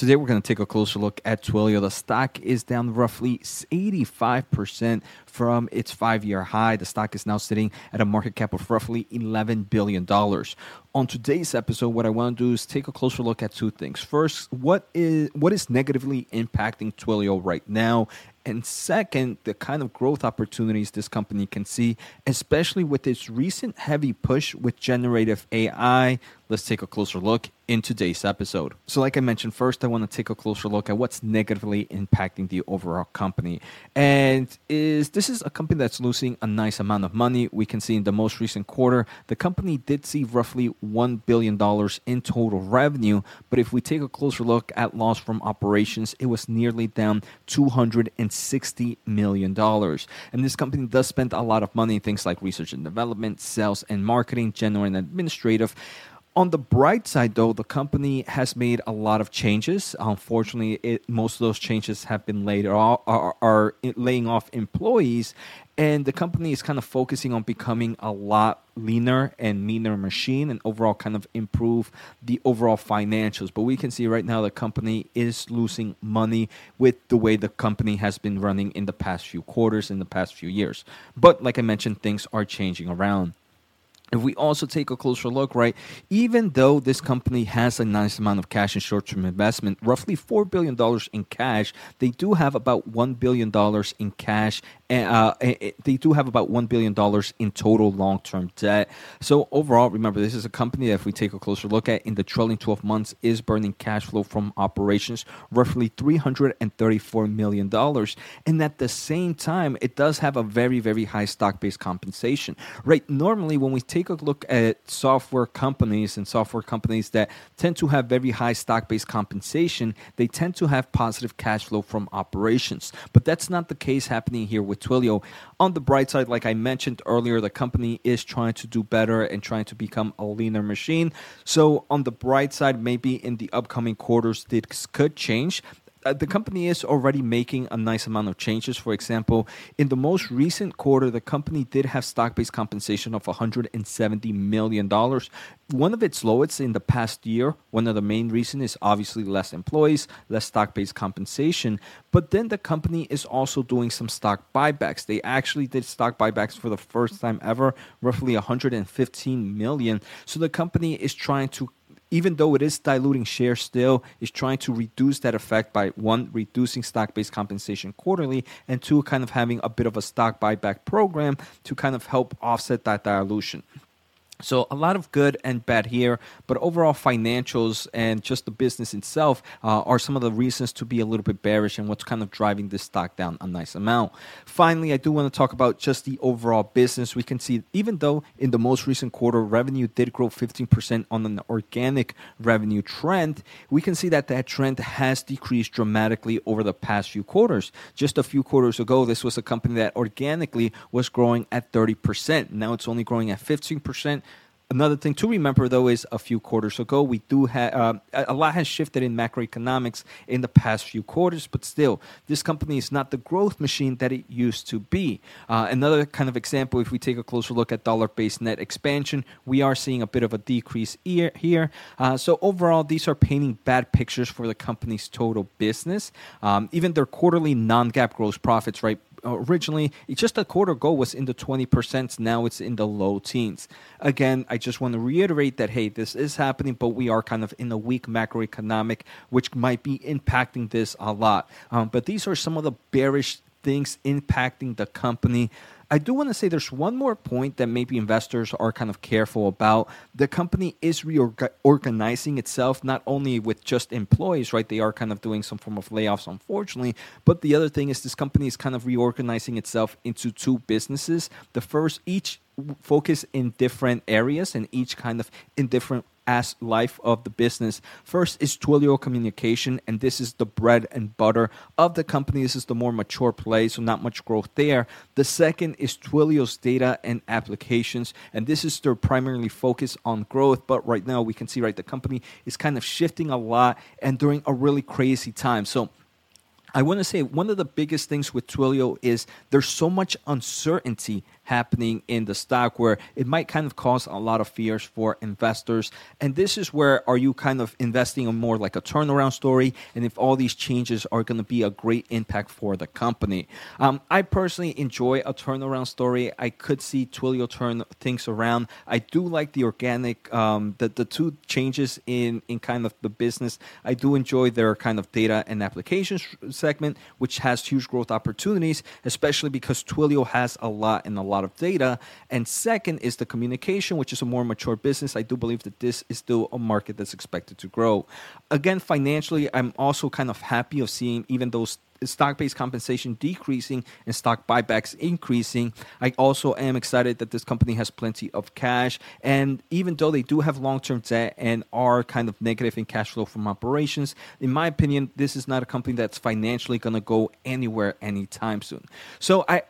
Today, we're going to take a closer look at Twilio. The stock is down roughly 85% from its five year high. The stock is now sitting at a market cap of roughly $11 billion. On today's episode, what I want to do is take a closer look at two things. First, what is what is negatively impacting Twilio right now? And second, the kind of growth opportunities this company can see, especially with its recent heavy push with generative AI. Let's take a closer look in today's episode. So, like I mentioned, first I want to take a closer look at what's negatively impacting the overall company. And is this is a company that's losing a nice amount of money. We can see in the most recent quarter, the company did see roughly $1 billion in total revenue. But if we take a closer look at loss from operations, it was nearly down $260 million. And this company does spend a lot of money in things like research and development, sales and marketing, general and administrative. On the bright side, though, the company has made a lot of changes. Unfortunately, it, most of those changes have been laid are, are laying off employees, and the company is kind of focusing on becoming a lot leaner and meaner machine and overall kind of improve the overall financials. But we can see right now the company is losing money with the way the company has been running in the past few quarters in the past few years. But like i mentioned things are changing around if we also take a closer look, right, even though this company has a nice amount of cash and short term investment, roughly $4 billion in cash, they do have about $1 billion in cash. And uh, eh, eh, they do have about $1 billion in total long term debt. So, overall, remember, this is a company that, if we take a closer look at in the trailing 12 months, is burning cash flow from operations roughly $334 million. And at the same time, it does have a very, very high stock based compensation, right? Normally, when we take take a look at software companies and software companies that tend to have very high stock based compensation, they tend to have positive cash flow from operations. But that's not the case happening here with Twilio. On the bright side, like I mentioned earlier, the company is trying to do better and trying to become a leaner machine. So, on the bright side, maybe in the upcoming quarters, this could change uh, the company is already making a nice amount of changes. For example, in the most recent quarter, the company did have stock based compensation of $170 million. One of its lowest in the past year. One of the main reasons is obviously less employees, less stock based compensation. But then the company is also doing some stock buybacks. They actually did stock buybacks for the first time ever, roughly 115 million. So the company is trying to even though it is diluting shares still, is trying to reduce that effect by one, reducing stock based compensation quarterly, and two, kind of having a bit of a stock buyback program to kind of help offset that dilution. So a lot of good and bad here, but overall financials and just the business itself uh, are some of the reasons to be a little bit bearish and what's kind of driving this stock down a nice amount. Finally, I do want to talk about just the overall business. We can see even though in the most recent quarter revenue did grow 15% on an organic revenue trend, we can see that that trend has decreased dramatically over the past few quarters. Just a few quarters ago, this was a company that organically was growing at 30%. Now it's only growing at 15%. Another thing to remember, though, is a few quarters ago, we do have uh, a lot has shifted in macroeconomics in the past few quarters, but still, this company is not the growth machine that it used to be. Uh, another kind of example, if we take a closer look at dollar based net expansion, we are seeing a bit of a decrease here. Uh, so, overall, these are painting bad pictures for the company's total business. Um, even their quarterly non GAAP gross profits, right? Originally just a quarter ago was in the 20% now it's in the low teens. Again i just want to reiterate that hey this is happening but we are kind of in a weak macroeconomic which might be impacting this a lot. Um, but these are some of the bearish things impacting the company I do want to say there's one more point that maybe investors are kind of careful about. The company is reorganizing itself, not only with just employees, right? They are kind of doing some form of layoffs, unfortunately. But the other thing is this company is kind of reorganizing itself into two businesses. The first, each focus in different areas and each kind of in different life of the business. First is Twilio Communication, and this is the bread and butter of the company. This is the more mature play, so not much growth there. The second is Twilio's data and applications, and this is their primarily focus on growth. But right now, we can see right the company is kind of shifting a lot and during a really crazy time. So I want to say one of the biggest things with Twilio is there's so much uncertainty happening in the stock where it might kind of cause a lot of fears for investors. And this is where are you kind of investing in more like a turnaround story? And if all these changes are going to be a great impact for the company. Um, I personally enjoy a turnaround story. I could see Twilio turn things around. I do like the organic, um, the, the two changes in, in kind of the business. I do enjoy their kind of data and applications segment, which has huge growth opportunities, especially because Twilio has a lot and a lot of data. And second is the communication, which is a more mature business. I do believe that this is still a market that's expected to grow. Again, financially, I'm also kind of happy of seeing even those stock-based compensation decreasing and stock buybacks increasing. I also am excited that this company has plenty of cash, and even though they do have long-term debt and are kind of negative in cash flow from operations, in my opinion, this is not a company that's financially going to go anywhere anytime soon. So I.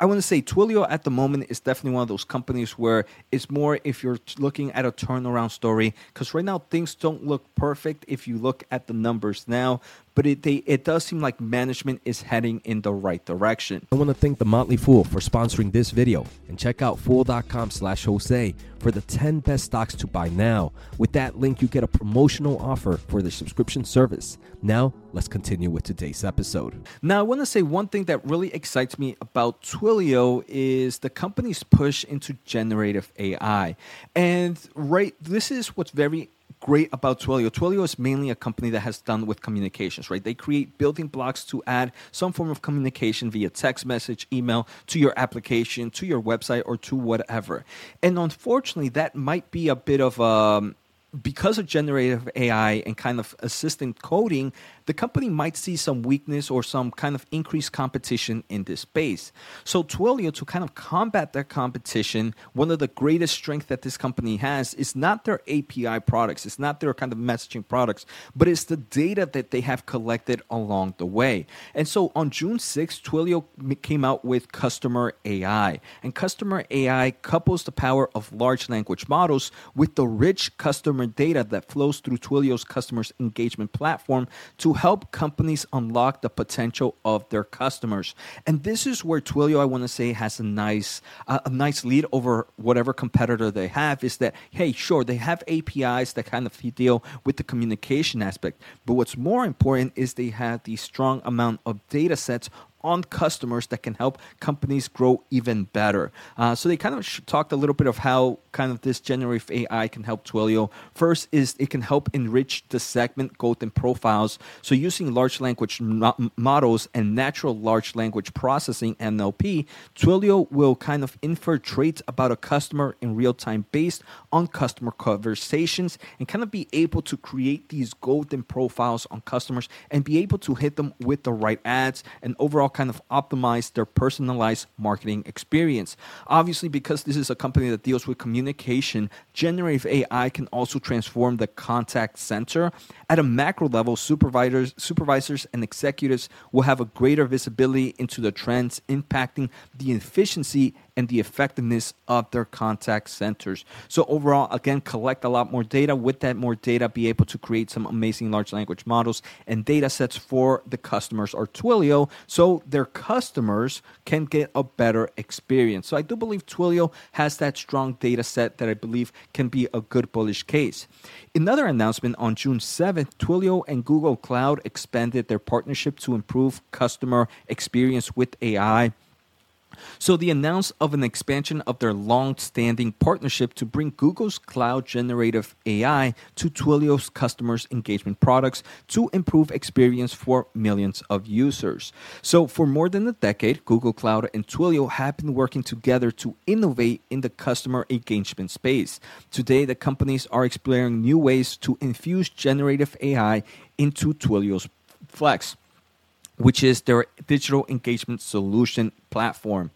I want to say Twilio at the moment is definitely one of those companies where it's more if you're looking at a turnaround story because right now things don't look perfect if you look at the numbers now, but it they, it does seem like management is heading in the right direction. I want to thank the Motley Fool for sponsoring this video and check out fool.com slash Jose for the 10 best stocks to buy now. With that link, you get a promotional offer for the subscription service. Now, let's continue with today's episode. Now, I want to say one thing that really excites me about Twilio is the company's push into generative AI. And right, this is what's very great about Twilio. Twilio is mainly a company that has done with communications, right? They create building blocks to add some form of communication via text message, email to your application, to your website, or to whatever. And unfortunately, that might be a bit of a um, because of generative AI and kind of assistant coding, the company might see some weakness or some kind of increased competition in this space. So Twilio, to kind of combat that competition, one of the greatest strengths that this company has is not their API products, it's not their kind of messaging products, but it's the data that they have collected along the way. And so on June 6th, Twilio came out with Customer AI. And Customer AI couples the power of large language models with the rich customer data that flows through Twilio's customers engagement platform to help companies unlock the potential of their customers. And this is where Twilio, I want to say, has a nice uh, a nice lead over whatever competitor they have. Is that hey, sure, they have APIs that kind of deal with the communication aspect, but what's more important is they have the strong amount of data sets on customers that can help companies grow even better. Uh, so they kind of talked a little bit of how kind of this generative AI can help Twilio. First is it can help enrich the segment growth and profiles. So using large language mo- models and natural large language processing NLP, Twilio will kind of infer traits about a customer in real time based on customer conversations and kind of be able to create these golden profiles on customers and be able to hit them with the right ads and overall kind of optimize their personalized marketing experience. Obviously, because this is a company that deals with communication, generative AI can also transform the contact center. At a macro level, supervisors, supervisors and executives will have a greater visibility into the trends impacting the efficiency and the effectiveness of their contact centers. So overall, again, collect a lot more data. With that more data, be able to create some amazing large language models and data sets for the customers or Twilio so their customers can get a better experience. So I do believe Twilio has that strong data set that I believe can be a good bullish case. Another announcement on June 7th, Twilio and Google Cloud expanded their partnership to improve customer experience with AI. So they announced of an expansion of their long-standing partnership to bring Google's cloud generative AI to Twilio's customers engagement products to improve experience for millions of users. So for more than a decade, Google Cloud and Twilio have been working together to innovate in the customer engagement space. Today, the companies are exploring new ways to infuse generative AI into Twilio's Flex which is their digital engagement solution platform.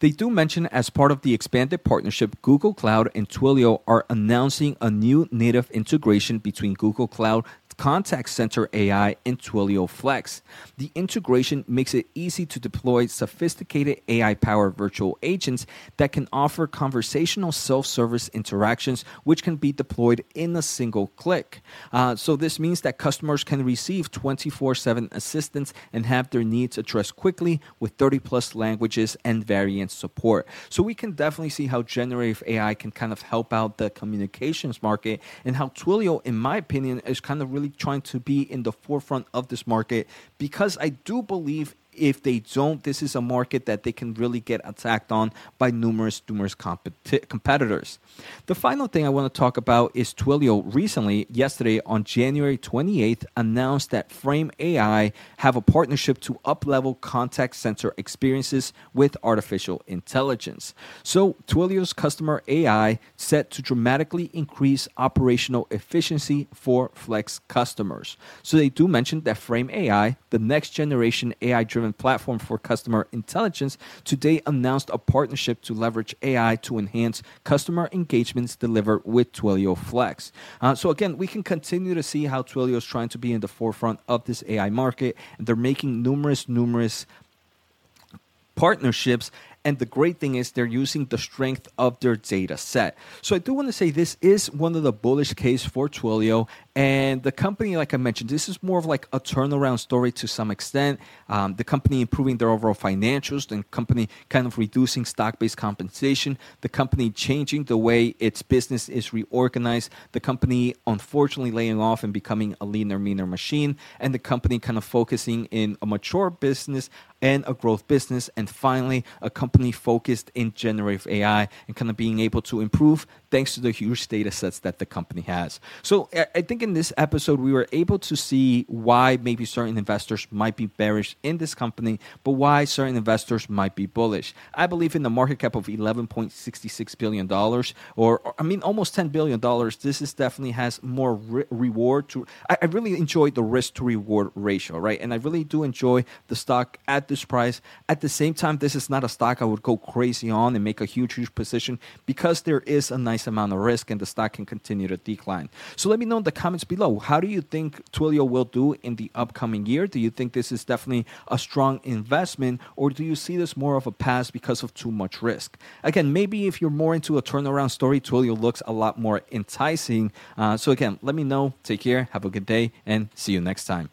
They do mention as part of the expanded partnership, Google Cloud and Twilio are announcing a new native integration between Google Cloud Contact Center AI and Twilio Flex. The integration makes it easy to deploy sophisticated AI powered virtual agents that can offer conversational self service interactions, which can be deployed in a single click. Uh, so, this means that customers can receive 24 7 assistance and have their needs addressed quickly with 30 plus languages and variant support. So, we can definitely see how generative AI can kind of help out the communications market and how Twilio, in my opinion, is kind of really really trying to be in the forefront of this market because I do believe if they don't, this is a market that they can really get attacked on by numerous, numerous competi- competitors. The final thing I want to talk about is Twilio recently, yesterday on January 28th, announced that Frame AI have a partnership to uplevel contact center experiences with artificial intelligence. So Twilio's customer AI set to dramatically increase operational efficiency for Flex customers. So they do mention that Frame AI, the next generation AI driven driven platform for customer intelligence, today announced a partnership to leverage AI to enhance customer engagements delivered with Twilio Flex. Uh, so, again, we can continue to see how Twilio is trying to be in the forefront of this AI market, and they're making numerous, numerous partnerships and the great thing is they're using the strength of their data set. So I do want to say this is one of the bullish case for Twilio. And the company, like I mentioned, this is more of like a turnaround story to some extent. Um, the company improving their overall financials, the company kind of reducing stock based compensation, the company changing the way its business is reorganized, the company unfortunately laying off and becoming a leaner, meaner machine, and the company kind of focusing in a mature business and a growth business. And finally, a company focused in generative AI and kind of being able to improve thanks to the huge data sets that the company has. So I think in this episode, we were able to see why maybe certain investors might be bearish in this company, but why certain investors might be bullish. I believe in the market cap of $11.66 billion, or, I mean, almost $10 billion, this is definitely has more re- reward to. I, I really enjoy the risk to reward ratio, right? And I really do enjoy the stock at this price. At the same time, this is not a stock I would go crazy on and make a huge, huge position because there is a nice amount of risk and the stock can continue to decline. So let me know in the comments below. How do you think Twilio will do in the upcoming year? Do you think this is definitely a strong investment, or do you see this more of a pass because of too much risk? Again, maybe if you're more into a turnaround story, Twilio looks a lot more enticing. Uh, so, again, let me know. Take care. Have a good day, and see you next time.